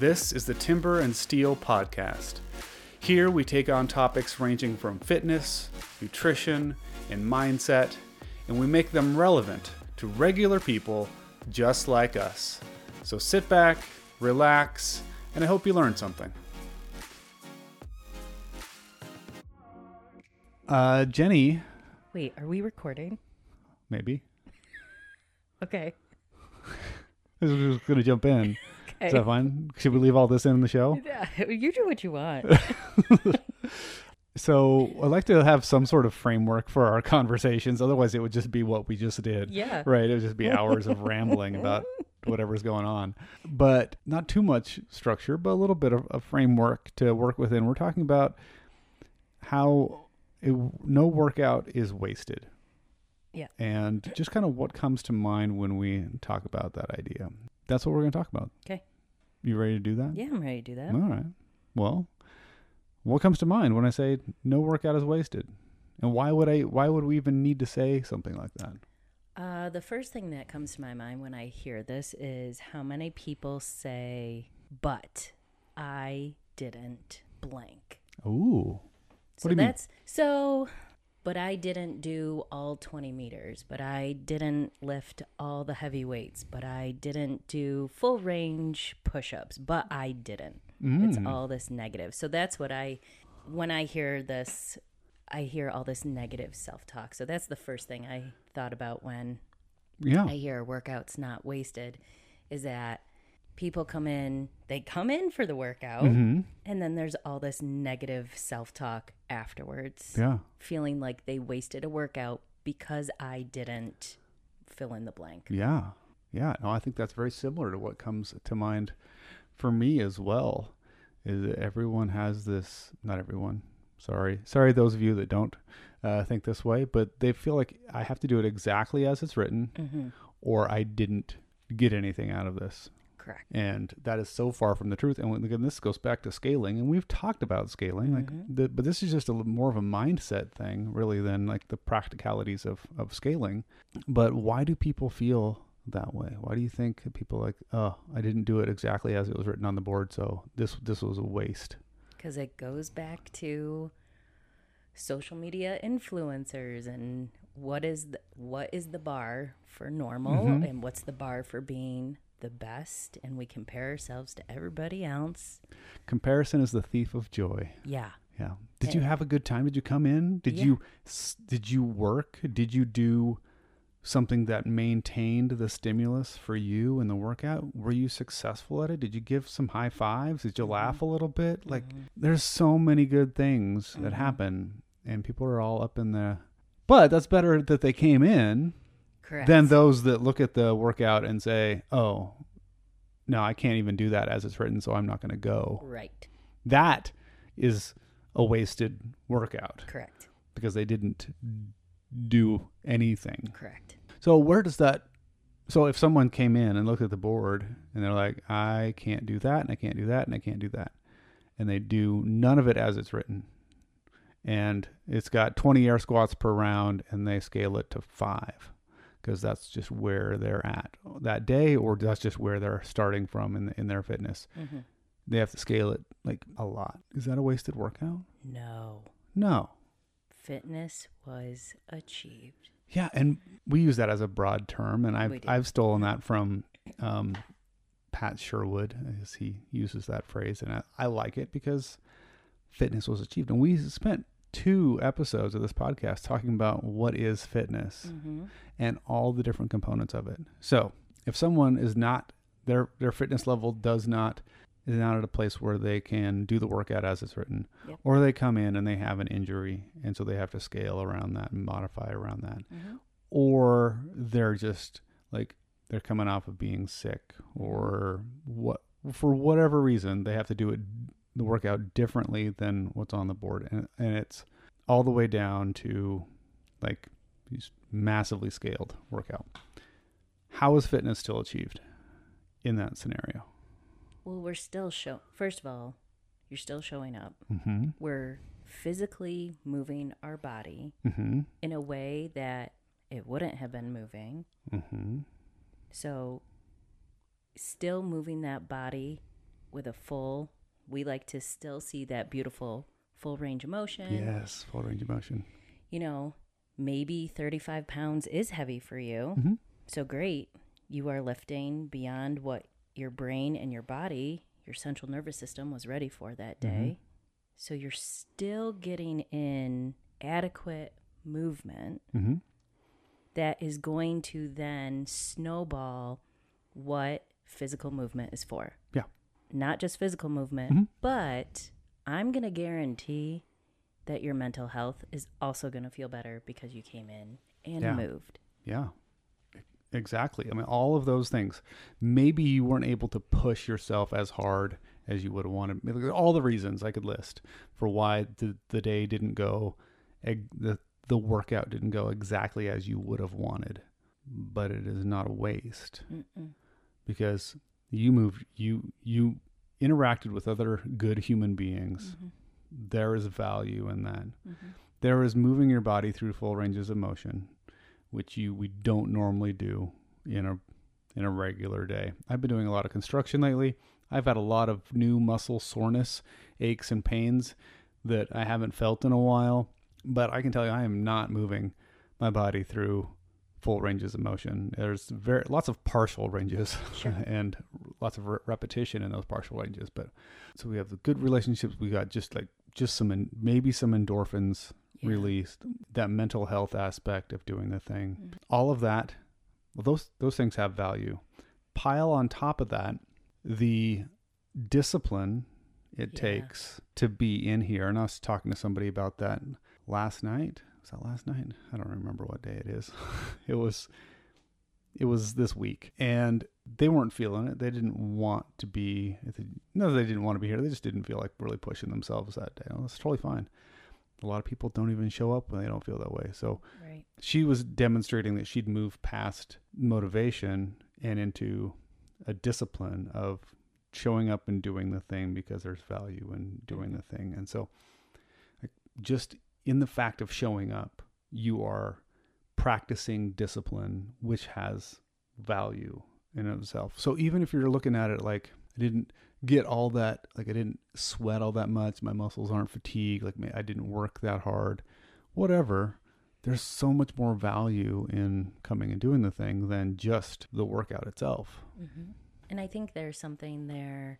This is the Timber and Steel Podcast. Here we take on topics ranging from fitness, nutrition, and mindset, and we make them relevant to regular people just like us. So sit back, relax, and I hope you learned something. Uh, Jenny, Wait, are we recording? maybe. Okay. This is just gonna jump in. Is that fine? Should we leave all this in the show? Yeah, you do what you want. So I like to have some sort of framework for our conversations. Otherwise, it would just be what we just did. Yeah. Right. It would just be hours of rambling about whatever's going on. But not too much structure, but a little bit of a framework to work within. We're talking about how it, no workout is wasted. Yeah. And just kind of what comes to mind when we talk about that idea. That's what we're going to talk about. Okay. You ready to do that? Yeah, I'm ready to do that. All right. Well, what comes to mind when I say no workout is wasted? And why would I why would we even need to say something like that? Uh, the first thing that comes to my mind when I hear this is how many people say, but I didn't blank. Ooh. So do you mean? that's so, but I didn't do all 20 meters, but I didn't lift all the heavy weights, but I didn't do full range push ups, but I didn't. It's Mm. all this negative. So that's what I, when I hear this, I hear all this negative self talk. So that's the first thing I thought about when Yeah. I hear workouts not wasted is that people come in, they come in for the workout, Mhm. and then there's all this negative self talk afterwards, Yeah. feeling like they wasted a workout because I didn't fill in the blank. Yeah. Yeah. No, I think that's very similar to what comes to mind for me as well. Is that everyone has this not everyone. Sorry. Sorry those of you that don't uh, think this way, but they feel like I have to do it exactly as it's written Mm-hmm. or I didn't get anything out of this. Correct. and that is so far from the truth. And when- again, this goes back to scaling, and we've talked about scaling, like, Mhm. the, but this is just a more of a mindset thing, really, than like the practicalities of of scaling. But why do people feel that way? Why do you think people like, oh, I didn't do it exactly as it was written on the board, so this this was a waste? Because it goes back to social media influencers and what is the, what is the bar for normal Mhm. and what's the bar for being the best and we compare ourselves to everybody else Comparison is the thief of joy. yeah Yeah. Did you have a good time? Did you come in? Did Yeah. you did you work? Did you do something that maintained the stimulus for you in the workout? Were you successful at it? Did you give some high fives? Did you Mhm. laugh a little bit? Like Mhm. there's so many good things that Mhm. happen and people are all up in the But that's better that they came in correct than those that look at the workout and say, "Oh, no, I can't even do that as it's written, so I'm not going to go." right That is a wasted workout correct because they didn't do anything. correct So where does that so if someone came in and looked at the board and they're like, I can't do that and I can't do that and I can't do that. And they do none of it as it's written. And it's got 20 air squats per round and they scale it to 5 because that's just where they're at that day or that's just where they're starting from in in their fitness. hmm They have to scale it like a lot. Is that a wasted workout? no No. fitness was achieved Yeah, and we use that as a broad term, and I've. I've stolen that from um, Pat Sherwood, as he uses that phrase, and I, I like it because fitness was achieved. And we spent two episodes of this podcast talking about what is fitness hmm and all the different components of it. So if someone is not their their fitness level does not is not at a place where they can do the workout as it's written, Yep. or they come in and they have an injury and so they have to scale around that and modify around that, hmm or they're just like they're coming off of being sick or what for whatever reason they have to do it the workout differently than what's on the board. And and it's all the way down to like these massively scaled workout. How is fitness still achieved in that scenario? Well we're still show first of all you're still showing up. Mm-hmm. We're physically moving our body mm-hmm. in a way that it wouldn't have been moving. mm-hmm. So, still moving that body with a full, we like to still see that beautiful full range of motion. Yes, full range of motion. You know, maybe 35 pounds is heavy for you. Mhm. So great. You are lifting beyond what your brain and your body, your central nervous system was ready for that day. So you're still getting in adequate movement Mm-hmm. that is going to then snowball what physical movement is for. Yeah. Not just physical movement, Mhm. but I'm going to guarantee that your mental health is also going to feel better because you came in and Yeah. moved. Yeah, exactly. I mean, all of those things. Maybe you weren't able to push yourself as hard as you would have wanted. All the reasons I could list for why the, the day didn't go, the the workout didn't go exactly as you would have wanted. But it is not a waste Mm-mm. because you moved. You you interacted with other good human beings. Mhm. There is value in that. Mhm. There is moving your body through full ranges of motion, which you we don't normally do in a in a regular day. I've been doing a lot of construction lately. I've had a lot of new muscle soreness, aches and pains that I haven't felt in a while, but I can tell you I am not moving my body through full ranges of motion. There's very lots of partial ranges Sure. and lots of re- repetition in those partial ranges, but so we have the good relationships. We got just like just some en- maybe some endorphins Yeah. released, that mental health aspect of doing the thing. Mhm. All of that, well, those those things have value. Pile on top of that the discipline it Yeah. takes to be in here. And I was talking to somebody about that last night. Was that last night? I don't remember what day it is. it was it was this week. And they weren't feeling it. They didn't want to be no they didn't want to be here. They just didn't feel like really pushing themselves that day. Well, that's totally fine. A lot of people don't even show up when they don't feel that way. So Right. she was demonstrating that she'd moved past motivation and into a discipline of showing up and doing the thing because there's value in doing mm-hmm. the thing. And so just in the fact of showing up you are practicing discipline which has value in itself. So even if you're looking at it like i didn't get all that like i didn't sweat all that much my muscles aren't fatigued like i didn't work that hard whatever there's so much more value in coming and doing the thing than just the workout itself. Hmm And I think there's something there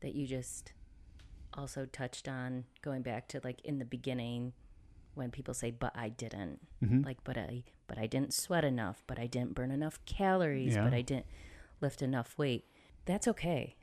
that you just also touched on going back to like in the beginning when people say but I didn't mm-hmm. like but I but I didn't sweat enough but I didn't burn enough calories Yeah. but I didn't lift enough weight that's okay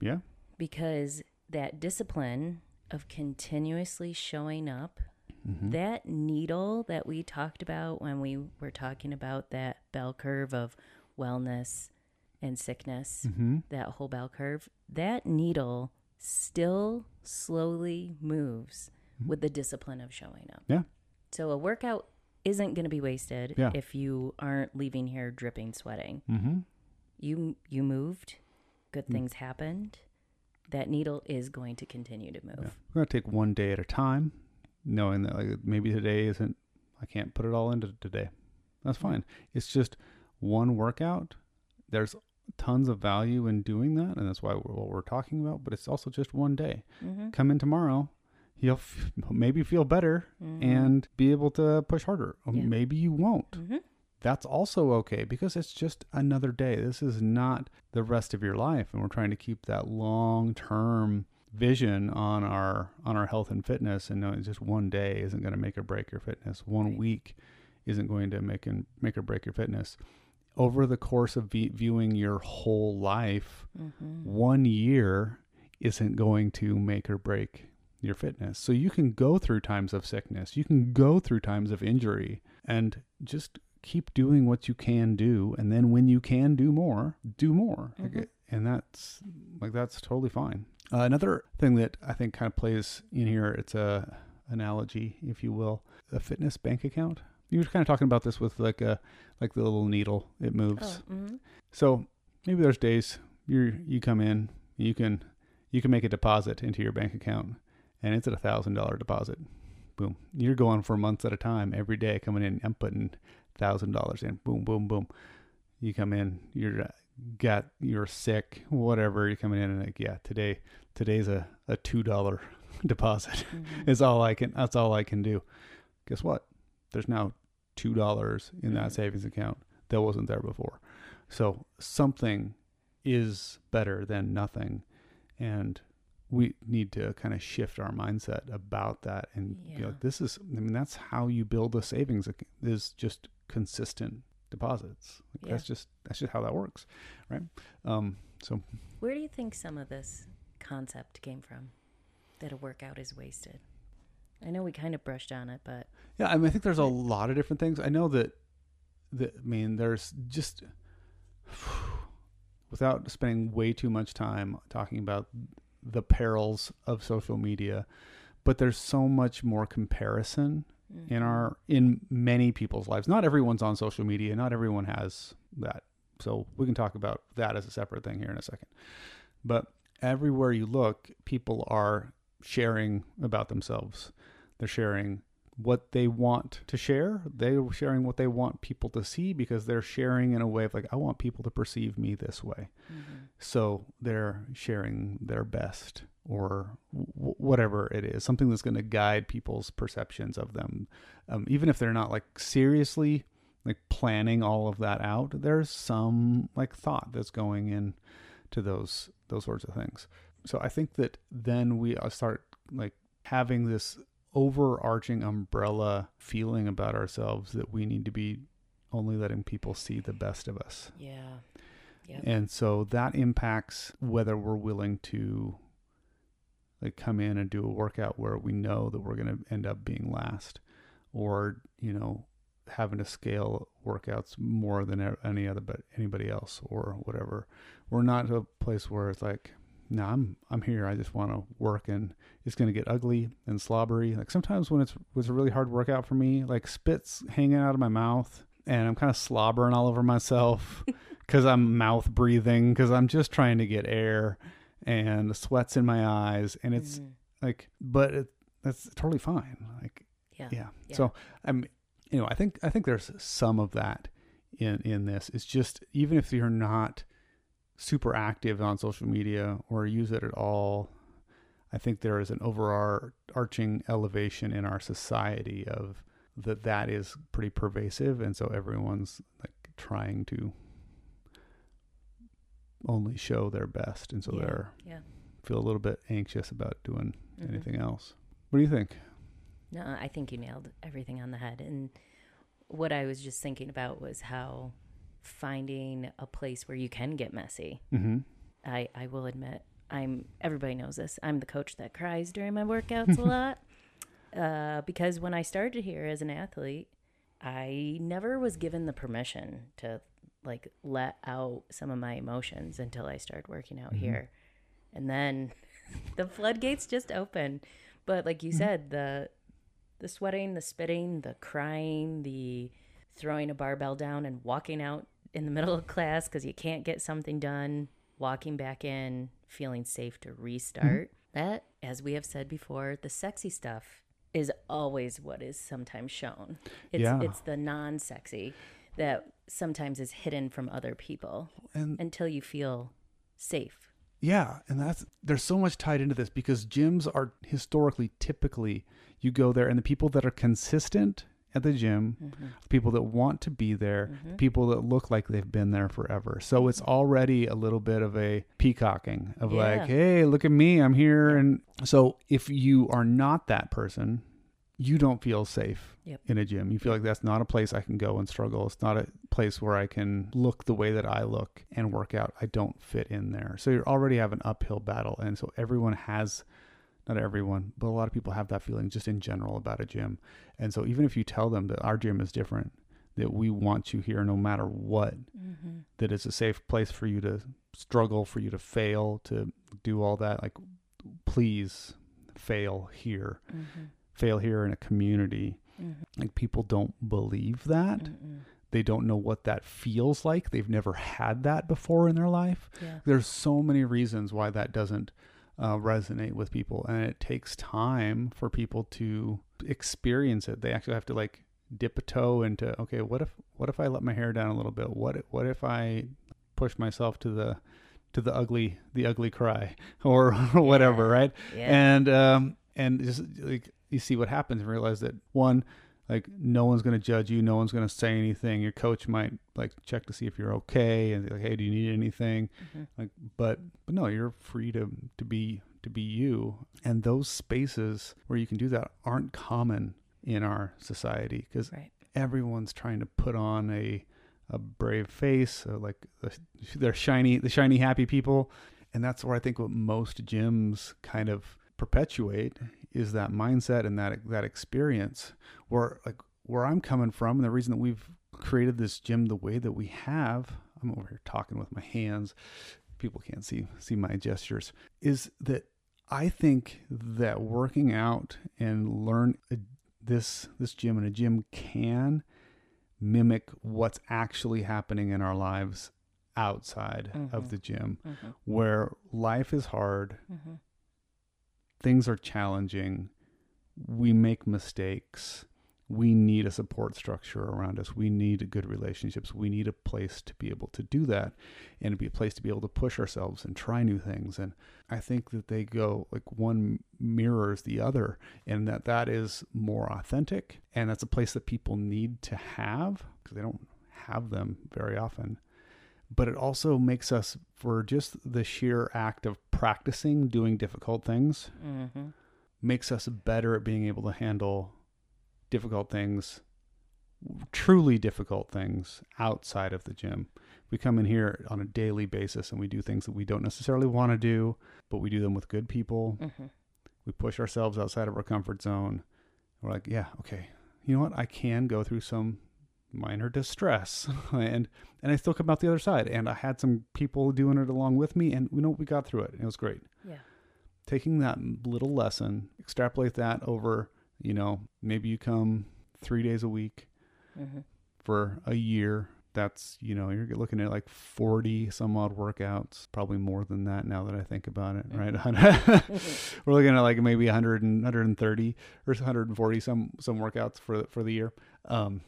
yeah because that discipline of continuously showing up mm-hmm. that needle that we talked about when we were talking about that bell curve of wellness and sickness Mm-hmm. that whole bell curve, that needle still slowly moves with the discipline of showing up. Yeah. So a workout isn't going to be wasted Yeah. if you aren't leaving here dripping sweating. Mm-hmm. You you moved, good Mm. things happened. That needle is going to continue to move. Yeah. We're gonna take one day at a time, knowing that like maybe today isn't. I can't put it all into today. That's Yeah. fine. It's just one workout. There's tons of value in doing that, and that's why we're, what we're talking about. But it's also just one day. Mm-hmm. Come in tomorrow. You'll f- maybe feel better and be able to push harder. Or Yeah. Maybe you won't. hmm That's also okay because it's just another day. This is not the rest of your life, and we're trying to keep that long-term vision on our on our health and fitness. And knowing just one day isn't going to make or break your fitness. One Right. week isn't going to make and make or break your fitness. Over the course of v- viewing your whole life, hmm one year isn't going to make or break your fitness. So you can go through times of sickness, you can go through times of injury, and just keep doing what you can do. And then when you can do more, do more. Like Mhm. it- and that's like that's totally fine. Uh, another thing that I think kind of plays in here, it's a analogy, if you will, a fitness bank account. You were kind of talking about this with like a like the little needle, it moves. Oh, hmm So maybe there's days you you come in, you can you can make a deposit into your bank account, and it's at a thousand dollar deposit. Boom, you're going for months at a time, every day coming in. I'm putting thousand dollars in. Boom, boom, boom. You come in, you're uh, got you're sick, whatever, you're coming in and like, yeah, today today's a, a two dollar deposit. Mhm. is all I can that's all I can do. Guess what? There's now two dollars in that Mhm. savings account that wasn't there before. So something is better than nothing. And we need to kind of shift our mindset about that and be Yeah. like, this is I mean that's how you build a savings is just consistent deposits. Like, Yeah. That's just that's just how that works, right? Um, so Where do you think some of this concept came from? That a workout is wasted. I know we kind of brushed on it, but Yeah, I mean, I think there's a lot of different things. I know that, that I mean, there's just without spending way too much time talking about the perils of social media, but there's so much more comparison in Mhm. our in many people's lives. Not everyone's on social media. Not everyone has that. So we can talk about that as a separate thing here in a second. But everywhere you look, people are sharing about themselves. They're sharing what they want to share. They're sharing what they want people to see because they're sharing in a way of like, I want people to perceive me this way. Mhm. So they're sharing their best or w- whatever it is, something that's going to guide people's perceptions of them. Um, even if they're not like seriously like planning all of that out, there's some like thought that's going in to those those sorts of things. So I think that then we uh, start like having this overarching umbrella feeling about ourselves that we need to be only letting people see the best of us. yeah, yeah, And so that impacts whether we're willing to like come in and do a workout where we know that we're going to end up being last or, you know, having to scale workouts more than any other but anybody else or whatever. We're not a place where it's like, no, I'm I'm here. I just want to work and it's going to get ugly and slobbery. Like sometimes when it's was a really hard workout for me, like spits hanging out of my mouth and I'm kind of slobbering all over myself because I'm mouth breathing because I'm just trying to get air and the sweats in my eyes and it's Mhm. like but it, that's totally fine like yeah, yeah. Yeah. so i'm you know i think i think there's some of that in in this it's just even if you're not super active on social media or use it at all i think there is an overarching elevation in our society of that that is pretty pervasive and so everyone's like trying to only show their best and so Yeah, they're yeah. feel a little bit anxious about doing Mhm. anything else what do you think No, I think you nailed everything on the head. And what I was just thinking about was how finding a place where you can get messy. mm-hmm I, I will admit, I'm everybody knows this. I'm the coach that cries during my workouts a lot. Uh, because when I started here as an athlete, I never was given the permission to like let out some of my emotions until I started working out Mhm. here. And then the floodgates just open. But like you Mhm. said, the the sweating, the spitting, the crying, the throwing a barbell down and walking out in the middle of class because you can't get something done, walking back in, feeling safe to restart. Mm-hmm. That, as we have said before, the sexy stuff is always what is sometimes shown. It's, Yeah. it's the non sexy that sometimes is hidden from other people and until you feel safe. Yeah, and that's there's so much tied into this because gyms are historically typically you go there and the people that are consistent at the gym, Mm-hmm. people that want to be there, people that look like they've been there forever. So it's already a little bit of a peacocking of Yeah. like, hey, look at me, I'm here and so if you are not that person, you don't feel safe Yep. in a gym. You feel like that's not a place I can go and struggle. It's not a place where I can look the way that I look and work out. I don't fit in there. So you already have an uphill battle. And so everyone has, not everyone, but a lot of people have that feeling just in general about a gym. And so even if you tell them that our gym is different, that we want you here no matter what, Mm-hmm. that it's a safe place for you to struggle, for you to fail, to do all that, like, please fail here. Mm-hmm. Fail here in a community like people don't believe that Mm-hmm. they don't know what that feels like they've never had that before in their life Yeah. there's so many reasons why that doesn't uh, resonate with people and it takes time for people to experience it they actually have to like dip a toe into okay what if what if i let my hair down a little bit what what if i push myself to the to the ugly the ugly cry or, whatever, right? Yeah. And um and just like you see what happens and realize that one like no one's going to judge you no one's going to say anything your coach might like check to see if you're okay and like hey do you need anything Mhm. like but but no you're free to to be to be you and those spaces where you can do that aren't common in our society because Right. everyone's trying to put on a a brave face uh, like the, they're shiny the shiny happy people and that's where i think what most gyms kind of perpetuate is that mindset and that that experience where like where i'm coming from and the reason that we've created this gym the way that we have i'm over here talking with my hands people can't see see my gestures is that i think that working out and learn a, this this gym and a gym can mimic what's actually happening in our lives outside of Mhm. the gym Mm-hmm. where life is hard Mm-hmm. Things are challenging we make mistakes we need a support structure around us we need good relationships we need a place to be able to do that and be a place to be able to push ourselves and try new things. And i think that they go like one mirrors the other and that that is more authentic and that's a place that people need to have because they don't have them very often but it also makes us for just the sheer act of practicing doing difficult things Mm-hmm. makes us better at being able to handle difficult things truly difficult things outside of the gym. We come in here on a daily basis and we do things that we don't necessarily want to do but we do them with good people. Mm-hmm. we push ourselves outside of our comfort zone. We're like yeah okay. You know what? I can go through some minor distress. And and i still come out the other side. And i had some people doing it along with me and you know we got through it and it was great. Yeah. taking that little lesson extrapolate that over you know maybe you come three days a week Mm-hmm. for a year that's you know you're looking at like 40 some odd workouts probably more than that now that i think about it right? We're looking at like maybe 100 and 130 or 140 some some workouts for for the year. Um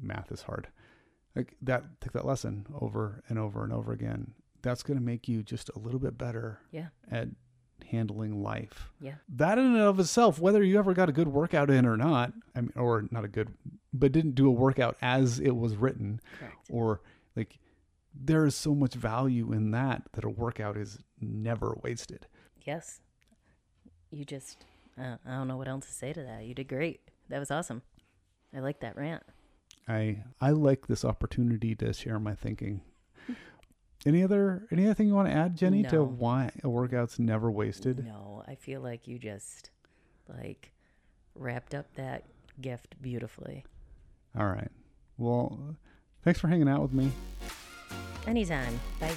math is hard like that take that lesson over and over and over again that's going to make you just a little bit better Yeah. at handling life Yeah. that in and of itself whether you ever got a good workout in or not i mean or not a good but didn't do a workout as it was written Correct. or like there is so much value in that that a workout is never wasted Yes. You just, uh, I don't know what else to say to that. You did great. That was awesome. I like that rant. I i like this opportunity to share my thinking any other any other thing you want to add jenny to why a workout's never wasted No, I feel like you just like wrapped up that gift beautifully. all right well thanks for hanging out with me Anytime. Bye.